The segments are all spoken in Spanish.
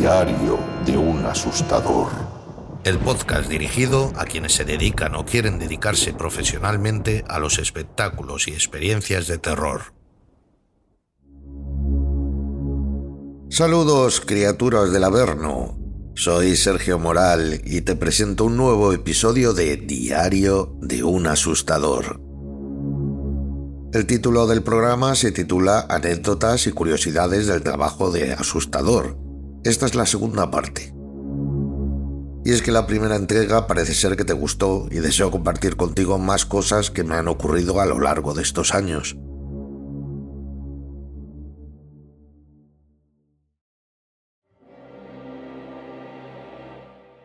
Diario de un asustador. El podcast dirigido a quienes se dedican o quieren dedicarse profesionalmente a los espectáculos y experiencias de terror. Saludos, criaturas del Averno. Soy Sergio Moral y te presento un nuevo episodio de Diario de un asustador. El título del programa se titula Anécdotas y curiosidades del trabajo de asustador. Esta es la segunda parte. Y es que la primera entrega parece ser que te gustó y deseo compartir contigo más cosas que me han ocurrido a lo largo de estos años.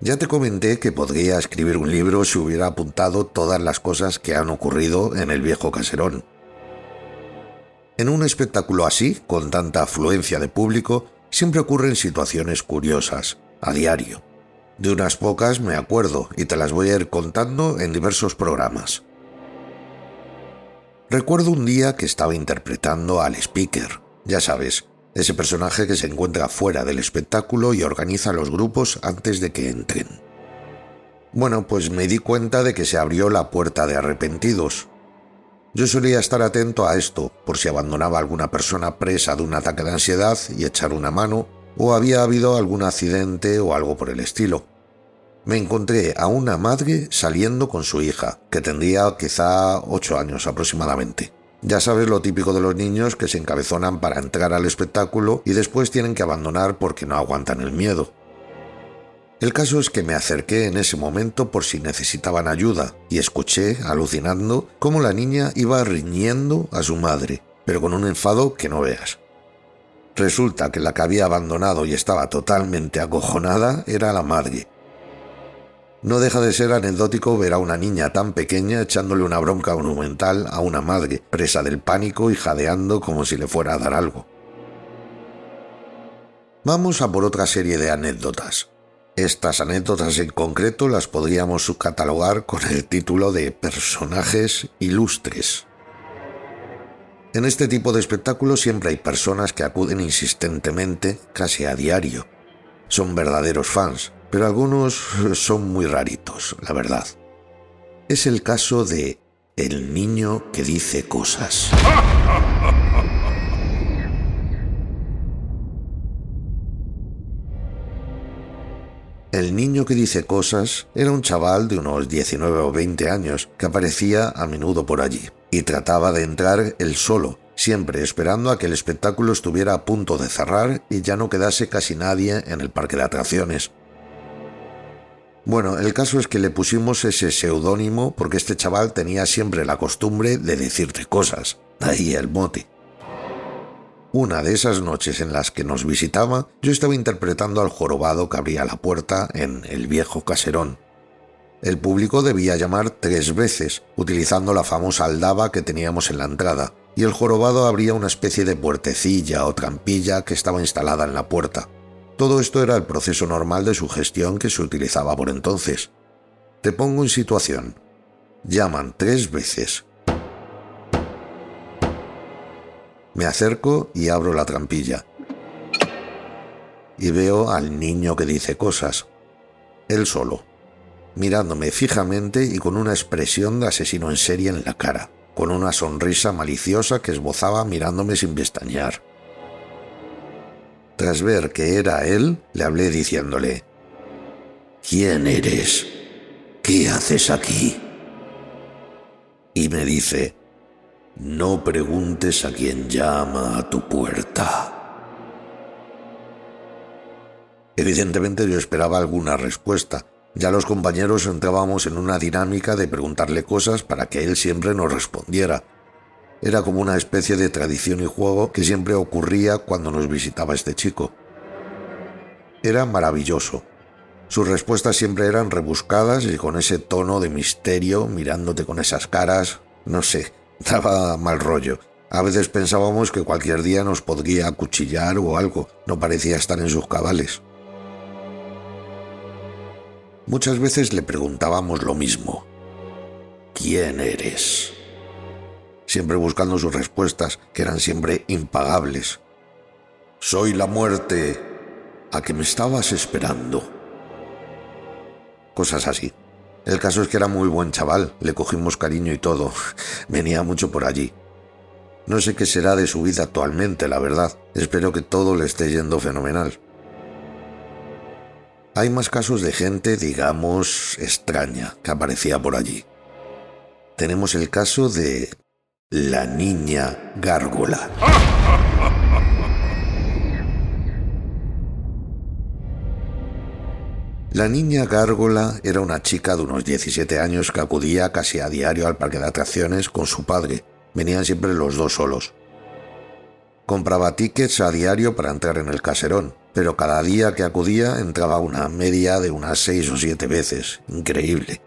Ya te comenté que podría escribir un libro si hubiera apuntado todas las cosas que han ocurrido en el viejo caserón. En un espectáculo así, con tanta afluencia de público, siempre ocurren situaciones curiosas, a diario. De unas pocas me acuerdo y te las voy a ir contando en diversos programas. Recuerdo un día que estaba interpretando al speaker, ya sabes, ese personaje que se encuentra fuera del espectáculo y organiza los grupos antes de que entren. Bueno, pues me di cuenta de que se abrió la puerta de arrepentidos, yo solía estar atento a esto por si abandonaba a alguna persona presa de un ataque de ansiedad y echar una mano, o había habido algún accidente o algo por el estilo. Me encontré a una madre saliendo con su hija, que tendría quizá ocho años aproximadamente. Ya sabes lo típico de los niños que se encabezonan para entrar al espectáculo y después tienen que abandonar porque no aguantan el miedo. El caso es que me acerqué en ese momento por si necesitaban ayuda y escuché, alucinando, cómo la niña iba riñendo a su madre, pero con un enfado que no veas. Resulta que la que había abandonado y estaba totalmente acojonada era la madre. No deja de ser anecdótico ver a una niña tan pequeña echándole una bronca monumental a una madre, presa del pánico y jadeando como si le fuera a dar algo. Vamos a por otra serie de anécdotas. Estas anécdotas en concreto las podríamos subcatalogar con el título de personajes ilustres. En este tipo de espectáculos siempre hay personas que acuden insistentemente, casi a diario. Son verdaderos fans, pero algunos son muy raritos, la verdad. Es el caso de el niño que dice cosas. El niño que dice cosas era un chaval de unos 19 o 20 años que aparecía a menudo por allí y trataba de entrar él solo, siempre esperando a que el espectáculo estuviera a punto de cerrar y ya no quedase casi nadie en el parque de atracciones. Bueno, el caso es que le pusimos ese seudónimo porque este chaval tenía siempre la costumbre de decirte cosas, ahí el mote. Una de esas noches en las que nos visitaba, yo estaba interpretando al jorobado que abría la puerta en El viejo caserón. El público debía llamar tres veces, utilizando la famosa aldaba que teníamos en la entrada, y el jorobado abría una especie de puertecilla o trampilla que estaba instalada en la puerta. Todo esto era el proceso normal de su gestión que se utilizaba por entonces. Te pongo en situación. Llaman tres veces, Me acerco y abro la trampilla. Y veo al niño que dice cosas. Él solo, mirándome fijamente y con una expresión de asesino en serie en la cara, con una sonrisa maliciosa que esbozaba mirándome sin pestañear. Tras ver que era él, le hablé diciéndole, ¿Quién eres? ¿Qué haces aquí? Y me dice, no preguntes a quien llama a tu puerta. Evidentemente yo esperaba alguna respuesta. Ya los compañeros entrábamos en una dinámica de preguntarle cosas para que él siempre nos respondiera. Era como una especie de tradición y juego que siempre ocurría cuando nos visitaba este chico. Era maravilloso. Sus respuestas siempre eran rebuscadas y con ese tono de misterio, mirándote con esas caras, no sé, Daba mal rollo. A veces pensábamos que cualquier día nos podría acuchillar o algo. No parecía estar en sus cabales. Muchas veces le preguntábamos lo mismo. ¿Quién eres? Siempre buscando sus respuestas, que eran siempre impagables. Soy la muerte. a que me estabas esperando. Cosas así. El caso es que era muy buen chaval, le cogimos cariño y todo. Venía mucho por allí. No sé qué será de su vida actualmente, la verdad. Espero que todo le esté yendo fenomenal. Hay más casos de gente, digamos, extraña que aparecía por allí. Tenemos el caso de la niña gárgola. La niña gárgola era una chica de unos 17 años que acudía casi a diario al parque de atracciones con su padre. Venían siempre los dos solos. Compraba tickets a diario para entrar en el caserón, pero cada día que acudía entraba una media de unas seis o siete veces. Increíble.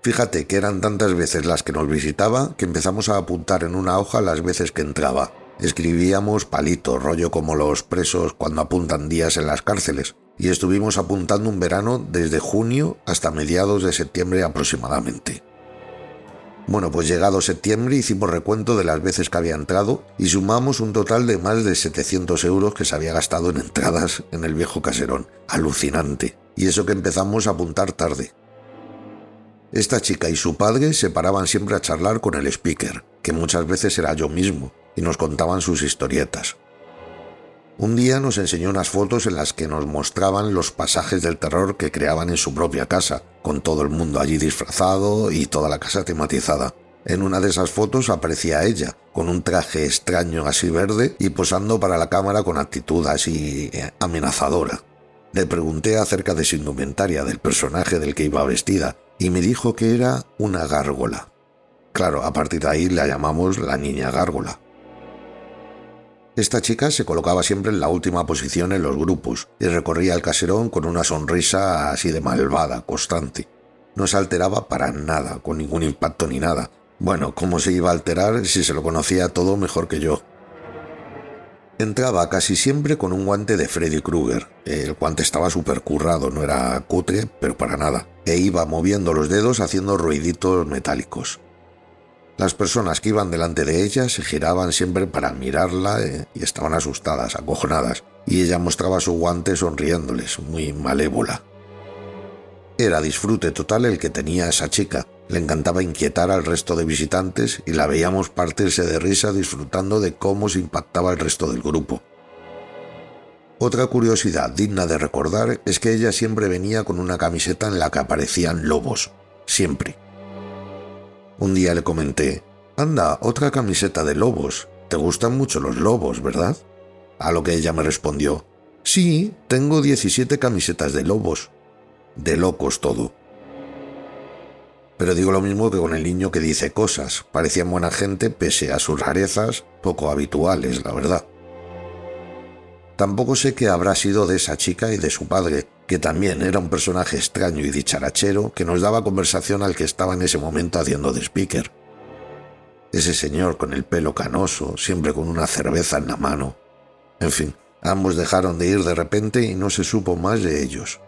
Fíjate que eran tantas veces las que nos visitaba que empezamos a apuntar en una hoja las veces que entraba. Escribíamos palito, rollo como los presos cuando apuntan días en las cárceles y estuvimos apuntando un verano desde junio hasta mediados de septiembre aproximadamente. Bueno, pues llegado septiembre hicimos recuento de las veces que había entrado y sumamos un total de más de 700 euros que se había gastado en entradas en el viejo caserón. Alucinante. Y eso que empezamos a apuntar tarde. Esta chica y su padre se paraban siempre a charlar con el speaker, que muchas veces era yo mismo, y nos contaban sus historietas. Un día nos enseñó unas fotos en las que nos mostraban los pasajes del terror que creaban en su propia casa, con todo el mundo allí disfrazado y toda la casa tematizada. En una de esas fotos aparecía ella, con un traje extraño así verde y posando para la cámara con actitud así eh, amenazadora. Le pregunté acerca de su indumentaria, del personaje del que iba vestida, y me dijo que era una gárgola. Claro, a partir de ahí la llamamos la niña gárgola. Esta chica se colocaba siempre en la última posición en los grupos y recorría el caserón con una sonrisa así de malvada, constante. No se alteraba para nada, con ningún impacto ni nada. Bueno, ¿cómo se iba a alterar si se lo conocía todo mejor que yo? Entraba casi siempre con un guante de Freddy Krueger. El guante estaba súper currado, no era cutre, pero para nada. E iba moviendo los dedos haciendo ruiditos metálicos. Las personas que iban delante de ella se giraban siempre para mirarla eh, y estaban asustadas, acojonadas, y ella mostraba su guante sonriéndoles, muy malévola. Era disfrute total el que tenía esa chica. Le encantaba inquietar al resto de visitantes y la veíamos partirse de risa disfrutando de cómo se impactaba el resto del grupo. Otra curiosidad digna de recordar es que ella siempre venía con una camiseta en la que aparecían lobos. Siempre. Un día le comenté, anda, otra camiseta de lobos. Te gustan mucho los lobos, ¿verdad? A lo que ella me respondió, sí, tengo 17 camisetas de lobos. De locos todo. Pero digo lo mismo que con el niño que dice cosas. Parecían buena gente pese a sus rarezas, poco habituales, la verdad. Tampoco sé qué habrá sido de esa chica y de su padre, que también era un personaje extraño y dicharachero que nos daba conversación al que estaba en ese momento haciendo de speaker. Ese señor con el pelo canoso, siempre con una cerveza en la mano. En fin, ambos dejaron de ir de repente y no se supo más de ellos.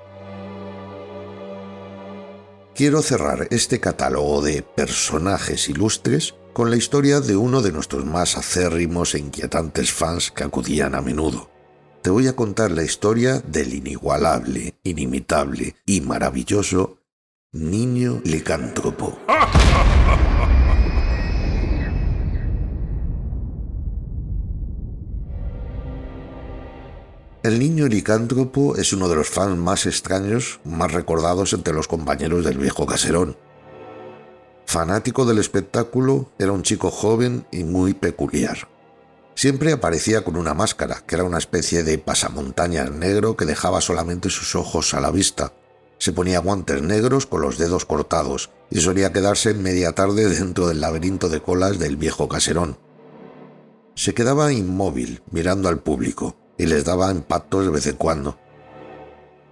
Quiero cerrar este catálogo de personajes ilustres con la historia de uno de nuestros más acérrimos e inquietantes fans que acudían a menudo te voy a contar la historia del inigualable, inimitable y maravilloso niño licántropo. El niño licántropo es uno de los fans más extraños, más recordados entre los compañeros del viejo caserón. Fanático del espectáculo, era un chico joven y muy peculiar. Siempre aparecía con una máscara, que era una especie de pasamontañas negro que dejaba solamente sus ojos a la vista. Se ponía guantes negros con los dedos cortados y solía quedarse media tarde dentro del laberinto de colas del viejo caserón. Se quedaba inmóvil, mirando al público, y les daba impactos de vez en cuando.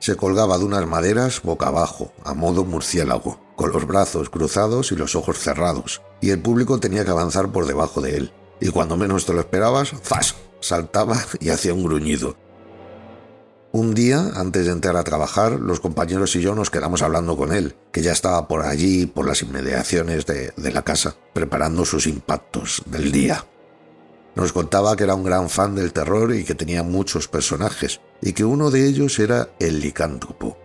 Se colgaba de unas maderas boca abajo, a modo murciélago, con los brazos cruzados y los ojos cerrados, y el público tenía que avanzar por debajo de él y cuando menos te lo esperabas, ¡zas! saltaba y hacía un gruñido. Un día, antes de entrar a trabajar, los compañeros y yo nos quedamos hablando con él, que ya estaba por allí, por las inmediaciones de, de la casa, preparando sus impactos del día. Nos contaba que era un gran fan del terror y que tenía muchos personajes, y que uno de ellos era el licántropo.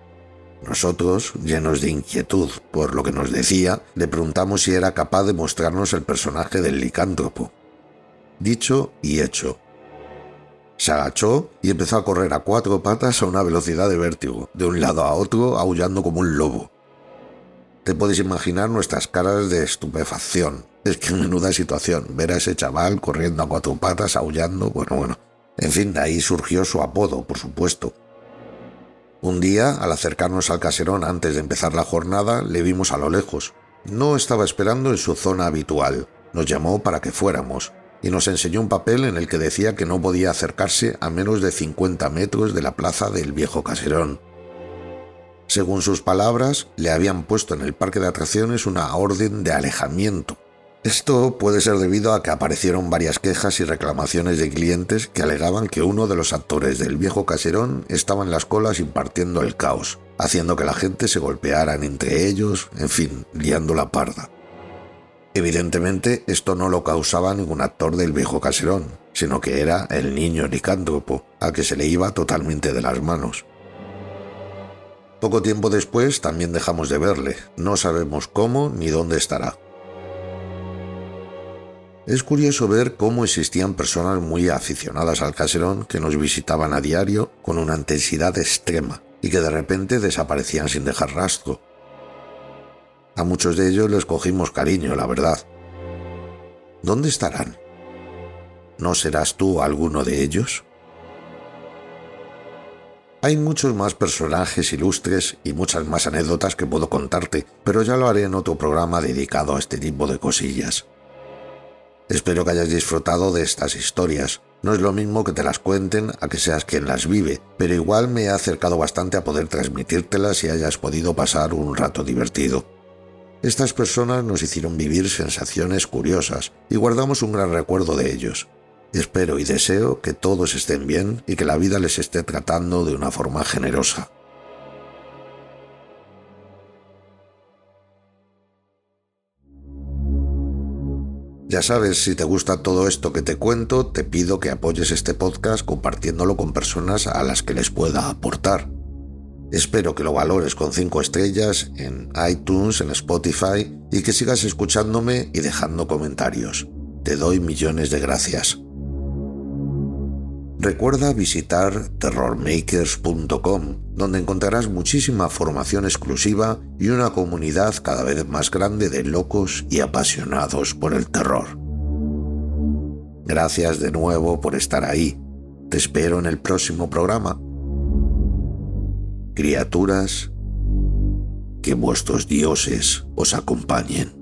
Nosotros, llenos de inquietud por lo que nos decía, le preguntamos si era capaz de mostrarnos el personaje del licántropo. Dicho y hecho. Se agachó y empezó a correr a cuatro patas a una velocidad de vértigo, de un lado a otro, aullando como un lobo. Te puedes imaginar nuestras caras de estupefacción. Es que menuda situación, ver a ese chaval corriendo a cuatro patas, aullando, bueno, bueno. En fin, de ahí surgió su apodo, por supuesto. Un día, al acercarnos al caserón antes de empezar la jornada, le vimos a lo lejos. No estaba esperando en su zona habitual. Nos llamó para que fuéramos y nos enseñó un papel en el que decía que no podía acercarse a menos de 50 metros de la plaza del viejo caserón. Según sus palabras, le habían puesto en el parque de atracciones una orden de alejamiento esto puede ser debido a que aparecieron varias quejas y reclamaciones de clientes que alegaban que uno de los actores del viejo caserón estaba en las colas impartiendo el caos, haciendo que la gente se golpearan entre ellos, en fin, liando la parda. Evidentemente, esto no lo causaba ningún actor del viejo caserón, sino que era el niño licántropo, al que se le iba totalmente de las manos. Poco tiempo después también dejamos de verle, no sabemos cómo ni dónde estará. Es curioso ver cómo existían personas muy aficionadas al caserón que nos visitaban a diario con una intensidad extrema y que de repente desaparecían sin dejar rastro. A muchos de ellos les cogimos cariño, la verdad. ¿Dónde estarán? ¿No serás tú alguno de ellos? Hay muchos más personajes ilustres y muchas más anécdotas que puedo contarte, pero ya lo haré en otro programa dedicado a este tipo de cosillas. Espero que hayas disfrutado de estas historias. No es lo mismo que te las cuenten a que seas quien las vive, pero igual me he acercado bastante a poder transmitírtelas y hayas podido pasar un rato divertido. Estas personas nos hicieron vivir sensaciones curiosas y guardamos un gran recuerdo de ellos. Espero y deseo que todos estén bien y que la vida les esté tratando de una forma generosa. Ya sabes, si te gusta todo esto que te cuento, te pido que apoyes este podcast compartiéndolo con personas a las que les pueda aportar. Espero que lo valores con 5 estrellas en iTunes, en Spotify y que sigas escuchándome y dejando comentarios. Te doy millones de gracias. Recuerda visitar terrormakers.com, donde encontrarás muchísima formación exclusiva y una comunidad cada vez más grande de locos y apasionados por el terror. Gracias de nuevo por estar ahí. Te espero en el próximo programa. Criaturas, que vuestros dioses os acompañen.